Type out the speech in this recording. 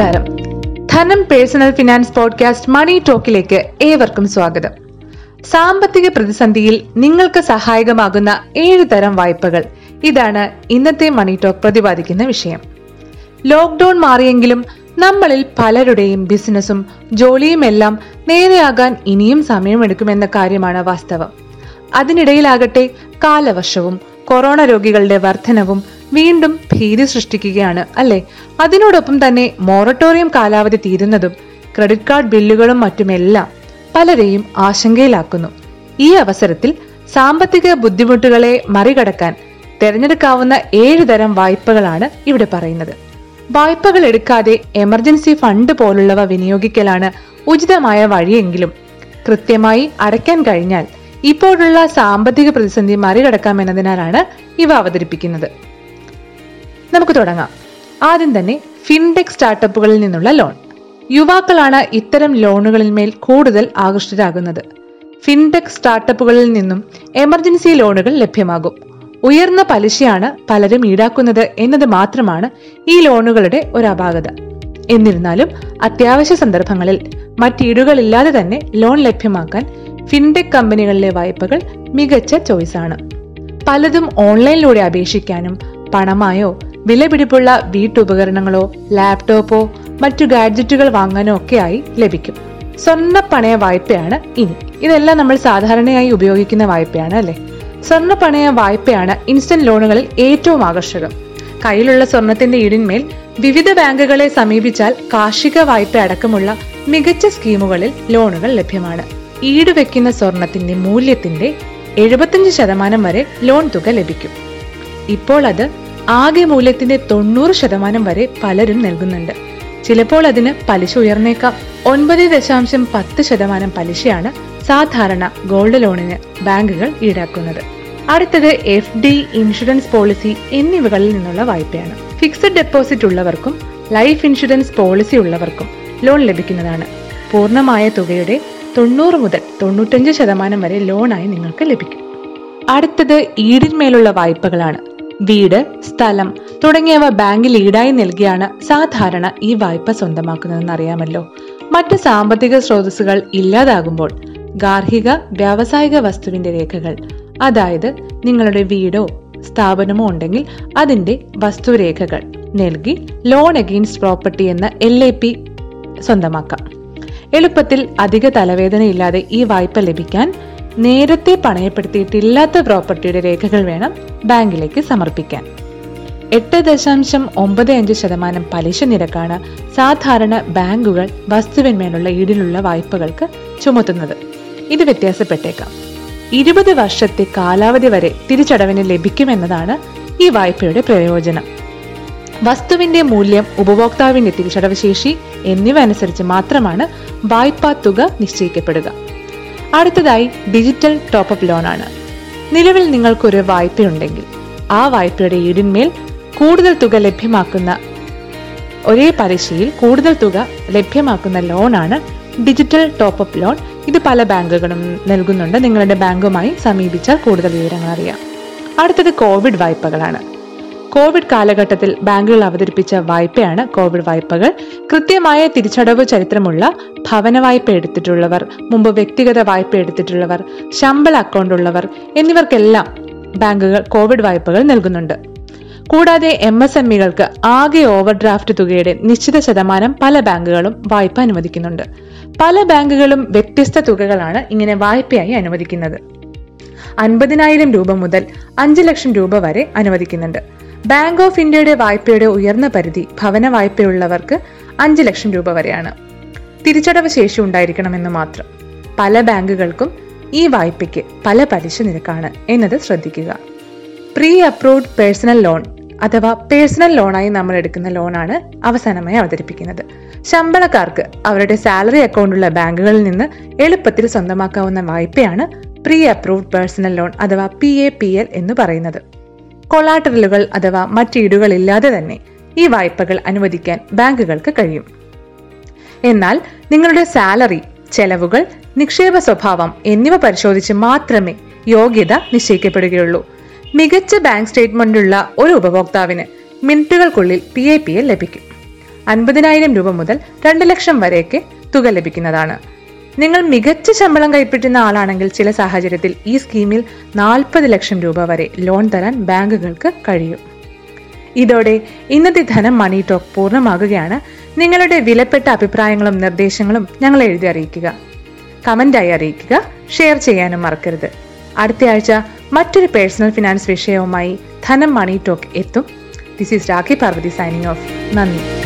നമസ്കാരം. Dhanam personal finance podcast money ടോക്കിലേക്ക് ഏവർക്കും സ്വാഗതം. സാമ്പത്തിക പ്രതിസന്ധിയിൽ നിങ്ങൾക്ക് സഹായകമാകുന്ന ഏഴ് തരം വായ്പകൾ. ഇതാണ് ഇന്നത്തെ മണി ടോക്ക് പ്രതിപാദിക്കുന്ന വിഷയം. ലോക്ക്ഡൌൺ മാറിയെങ്കിലും നമ്മളിൽ പലരുടെയും ബിസിനസ്സും ജോലിയുമെല്ലാം നേരെയാകാൻ ഇനിയും സമയമെടുക്കുമെന്ന കാര്യമാണ് വാസ്തവം. അതിനിടയിലാകട്ടെ കാലവർഷവും കൊറോണ രോഗികളുടെ വർധനവും വീണ്ടും ഭീതി സൃഷ്ടിക്കുകയാണ് അല്ലെ? അതിനോടൊപ്പം തന്നെ മൊറട്ടോറിയം കാലാവധി തീരുന്നതും ക്രെഡിറ്റ് കാർഡ് ബില്ലുകളും മറ്റുമെല്ലാം പലരെയും ആശങ്കയിലാക്കുന്നു. ഈ അവസരത്തിൽ സാമ്പത്തിക ബുദ്ധിമുട്ടുകളെ മറികടക്കാൻ തിരഞ്ഞെടുക്കാവുന്ന ഏഴ് തരം വായ്പകളാണ് ഇവിടെ പറയുന്നത്. വായ്പകൾ എടുക്കാതെ എമർജൻസി ഫണ്ട് പോലുള്ളവ വിനിയോഗിക്കലാണ് ഉചിതമായ വഴിയെങ്കിലും കൃത്യമായി അടയ്ക്കാൻ കഴിഞ്ഞാൽ ഇപ്പോഴുള്ള സാമ്പത്തിക പ്രതിസന്ധി മറികടക്കാമെന്നതിനാലാണ് ഇവ അവതരിപ്പിക്കുന്നത്. നമുക്ക് തുടങ്ങാം. ആദ്യം തന്നെ ഫിൻടെക് സ്റ്റാർട്ടപ്പുകളിൽ നിന്നുള്ള ലോൺ യുവാക്കളാണ് ഇത്തരം ലോണുകളിന്മേൽ കൂടുതൽ ആകൃഷ്ടരാകുന്നത്. ഫിൻടെക് സ്റ്റാർട്ടപ്പുകളിൽ നിന്നും എമർജൻസി ലോണുകൾ ലഭ്യമാകും. ഉയർന്ന പലിശയാണ് പലരും ഈടാക്കുന്നത് എന്നത് മാത്രമാണ് ഈ ലോണുകളുടെ ഒരു അപാകത. എന്നിരുന്നാലും അത്യാവശ്യ സന്ദർഭങ്ങളിൽ മറ്റീടുകളില്ലാതെ തന്നെ ലോൺ ലഭ്യമാക്കാൻ ഫിൻടെക് കമ്പനികളിലെ വായ്പകൾ മികച്ച ചോയ്സാണ് പലതും ഓൺലൈനിലൂടെ അപേക്ഷിക്കാനും പണമായോ വിലപിടിപ്പുള്ള വീട്ടുപകരണങ്ങളോ ലാപ്ടോപ്പോ മറ്റു ഗാഡ്ജറ്റുകൾ വാങ്ങാനോ ഒക്കെയായി ലഭിക്കും. സ്വർണ പണയ വായ്പയാണ് ഇനി. ഇതെല്ലാം നമ്മൾ സാധാരണയായി ഉപയോഗിക്കുന്ന വായ്പയാണ് അല്ലെ? സ്വർണ പണയ വായ്പയാണ് ഇൻസ്റ്റന്റ് ലോണുകളിൽ ഏറ്റവും ആകർഷകം. കയ്യിലുള്ള സ്വർണത്തിന്റെ ഈടിന്മേൽ വിവിധ ബാങ്കുകളെ സമീപിച്ചാൽ കാർഷിക വായ്പ അടക്കമുള്ള മികച്ച സ്കീമുകളിൽ ലോണുകൾ ലഭ്യമാണ്. ഈടുവെക്കുന്ന സ്വർണത്തിന്റെ മൂല്യത്തിന്റെ എഴുപത്തിയഞ്ച് ശതമാനം വരെ ലോൺ തുക ലഭിക്കും. ഇപ്പോൾ അത് ആകെ മൂല്യത്തിന്റെ തൊണ്ണൂറ് ശതമാനം വരെ പലരും നൽകുന്നുണ്ട്. ചിലപ്പോൾ അതിന് പലിശ ഉയർന്നേക്കാം. ഒൻപത് ദശാംശം പത്ത് ശതമാനം പലിശയാണ് സാധാരണ ഗോൾഡ് ലോണിന് ബാങ്കുകൾ ഈടാക്കുന്നത്. അടുത്തത് എഫ് ഡി ഇൻഷുറൻസ് പോളിസി എന്നിവകളിൽ നിന്നുള്ള വായ്പയാണ്. ഫിക്സഡ് ഡെപ്പോസിറ്റ് ഉള്ളവർക്കും ലൈഫ് ഇൻഷുറൻസ് പോളിസി ഉള്ളവർക്കും ലോൺ ലഭിക്കുന്നതാണ്. പൂർണമായ തുകയുടെ തൊണ്ണൂറ് മുതൽ തൊണ്ണൂറ്റഞ്ച് ശതമാനം വരെ ലോണായി നിങ്ങൾക്ക് ലഭിക്കും. അടുത്തത് ഈടിന്മേലുള്ള വായ്പകളാണ്. വീട് സ്ഥലം തുടങ്ങിയവ ബാങ്കിൽ ഈടായി നൽകിയാണ് സാധാരണ ഈ വായ്പ സ്വന്തമാക്കുന്നതെന്ന് അറിയാമല്ലോ മറ്റ് സാമ്പത്തിക സ്രോതസ്സുകൾ ഇല്ലാതാകുമ്പോൾ ഗാർഹിക വ്യാവസായിക വസ്തുവിന്റെ രേഖകൾ അതായത് നിങ്ങളുടെ വീടോ സ്ഥാപനമോ ഉണ്ടെങ്കിൽ അതിന്റെ വസ്തുരേഖകൾ നൽകി ലോൺ അഗെയിൻസ്റ്റ് പ്രോപ്പർട്ടി എന്ന എൽ എ പി സ്വന്തമാക്കാം. എളുപ്പത്തിൽ അധിക തലവേദനയില്ലാതെ ഈ വായ്പ ലഭിക്കാൻ നേരത്തെ പണയപ്പെടുത്തിയിട്ടില്ലാത്ത പ്രോപ്പർട്ടിയുടെ രേഖകൾ വേണം ബാങ്കിലേക്ക് സമർപ്പിക്കാൻ. എട്ട് ദശാംശം ഒമ്പത് അഞ്ച് ശതമാനം പലിശ നിരക്കാണ് സാധാരണ ബാങ്കുകൾ വസ്തുവിന്മേലുള്ള ഈടിലുള്ള വായ്പകൾക്ക് ചുമത്തുന്നത്. ഇത് വ്യത്യാസപ്പെട്ടേക്കാം. ഇരുപത് വർഷത്തെ കാലാവധി വരെ തിരിച്ചടവിന് ലഭിക്കുമെന്നതാണ് ഈ വായ്പയുടെ പ്രയോജനം. വസ്തുവിന്റെ മൂല്യം ഉപഭോക്താവിന്റെ തിരിച്ചടവ് ശേഷി എന്നിവ അനുസരിച്ച് മാത്രമാണ് വായ്പാ തുക നിശ്ചയിക്കപ്പെടുക. അടുത്തതായി ഡിജിറ്റൽ ടോപ്പ് ടോപ്പപ്പ് ആണ്. നിലവിൽ നിങ്ങൾക്കൊരു വായ്പയുണ്ടെങ്കിൽ ആ വായ്പയുടെ ഈടിന്മേൽ കൂടുതൽ തുക ലഭ്യമാക്കുന്ന ഒരേ പലിശയിൽ കൂടുതൽ തുക ലഭ്യമാക്കുന്ന ലോണാണ് ഡിജിറ്റൽ ടോപ്പ് അപ്പ് ലോൺ ഇത് പല ബാങ്കുകളും നൽകുന്നുണ്ട്. നിങ്ങളുടെ ബാങ്കുമായി സമീപിച്ചാൽ കൂടുതൽ വിവരങ്ങൾ അറിയാം. അടുത്തത് കോവിഡ് വായ്പകളാണ്. കോവിഡ് കാലഘട്ടത്തിൽ ബാങ്കുകൾ അവതരിപ്പിച്ച വായ്പയാണ് കോവിഡ് വായ്പകൾ. കൃത്യമായ തിരിച്ചടവ് ചരിത്രമുള്ള ഭവന വായ്പ എടുത്തിട്ടുള്ളവർ മുമ്പ് വ്യക്തിഗത വായ്പ എടുത്തിട്ടുള്ളവർ ശമ്പള അക്കൗണ്ട് ഉള്ളവർ എന്നിവർക്കെല്ലാം ബാങ്കുകൾ കോവിഡ് വായ്പകൾ നൽകുന്നുണ്ട്. കൂടാതെ എം എസ് എം ഇകൾക്ക് ആകെ ഓവർ ഡ്രാഫ്റ്റ് തുകയുടെ നിശ്ചിത ശതമാനം പല ബാങ്കുകളും വായ്പ അനുവദിക്കുന്നുണ്ട്. പല ബാങ്കുകളും വ്യത്യസ്ത തുകകളാണ് ഇങ്ങനെ വായ്പയായി അനുവദിക്കുന്നത്. അൻപതിനായിരം രൂപ മുതൽ അഞ്ച് ലക്ഷം രൂപ വരെ അനുവദിക്കുന്നുണ്ട്. ബാങ്ക് ഓഫ് ഇന്ത്യയുടെ വായ്പയുടെ ഉയർന്ന പരിധി ഭവന വായ്പയുള്ളവർക്ക് അഞ്ച് ലക്ഷം രൂപ വരെയാണ്. തിരിച്ചടവ് ശേഷി ഉണ്ടായിരിക്കണമെന്ന് മാത്രം. പല ബാങ്കുകൾക്കും ഈ വായ്പയ്ക്ക് പല പലിശ നിരക്കാണ് എന്നത് ശ്രദ്ധിക്കുക. പ്രീ അപ്രൂവ്ഡ് പേഴ്സണൽ ലോൺ അഥവാ പേഴ്സണൽ ലോണായി നമ്മൾ എടുക്കുന്ന ലോണാണ് അവസാനമായി അവതരിപ്പിക്കുന്നത്. ശമ്പളക്കാർക്ക് അവരുടെ സാലറി അക്കൗണ്ടുള്ള ബാങ്കുകളിൽ നിന്ന് എളുപ്പത്തിൽ സ്വന്തമാക്കാവുന്ന വായ്പയാണ് പ്രീ അപ്രൂവ്ഡ് പേഴ്സണൽ ലോൺ അഥവാ പി എ പി എൽ എന്ന് പറയുന്നത്. കൊളാട്ടറലുകൾ അഥവാ മറ്റീടുകൾ ഇല്ലാതെ തന്നെ ഈ വായ്പകൾ അനുവദിക്കാൻ ബാങ്കുകൾക്ക് കഴിയും. എന്നാൽ നിങ്ങളുടെ സാലറി ചെലവുകൾ നിക്ഷേപ സ്വഭാവം എന്നിവ പരിശോധിച്ച് മാത്രമേ യോഗ്യത നിശ്ചയിക്കപ്പെടുകയുള്ളൂ. മികച്ച ബാങ്ക് സ്റ്റേറ്റ്മെന്റുള്ള ഒരു ഉപഭോക്താവിന് മിനിറ്റുകൾക്കുള്ളിൽ പി ഐ പി എൽ ലഭിക്കും. അൻപതിനായിരം രൂപ മുതൽ രണ്ട് ലക്ഷം വരെയൊക്കെ തുക ലഭിക്കുന്നതാണ്. നിങ്ങൾ മികച്ച ശമ്പളം കൈപ്പറ്റുന്ന ആളാണെങ്കിൽ ചില സാഹചര്യത്തിൽ ഈ സ്കീമിൽ നാൽപ്പത് ലക്ഷം രൂപ വരെ ലോൺ തരാൻ ബാങ്കുകൾക്ക് കഴിയും. ഇതോടെ ഇന്നത്തെ ധനം മണി ടോക്ക് പൂർണമാകുകയാണ്. നിങ്ങളുടെ വിലപ്പെട്ട അഭിപ്രായങ്ങളും നിർദ്ദേശങ്ങളും ഞങ്ങൾ എഴുതി അറിയിക്കുക. കമന്റായി അറിയിക്കുക. ഷെയർ ചെയ്യാനും മറക്കരുത്. അടുത്ത ആഴ്ച മറ്റൊരു പേഴ്സണൽ ഫിനാൻസ് വിഷയവുമായി ധനം മണി ടോക്ക് എത്തും. This is Rakhi Parvathi signing off നന്ദി.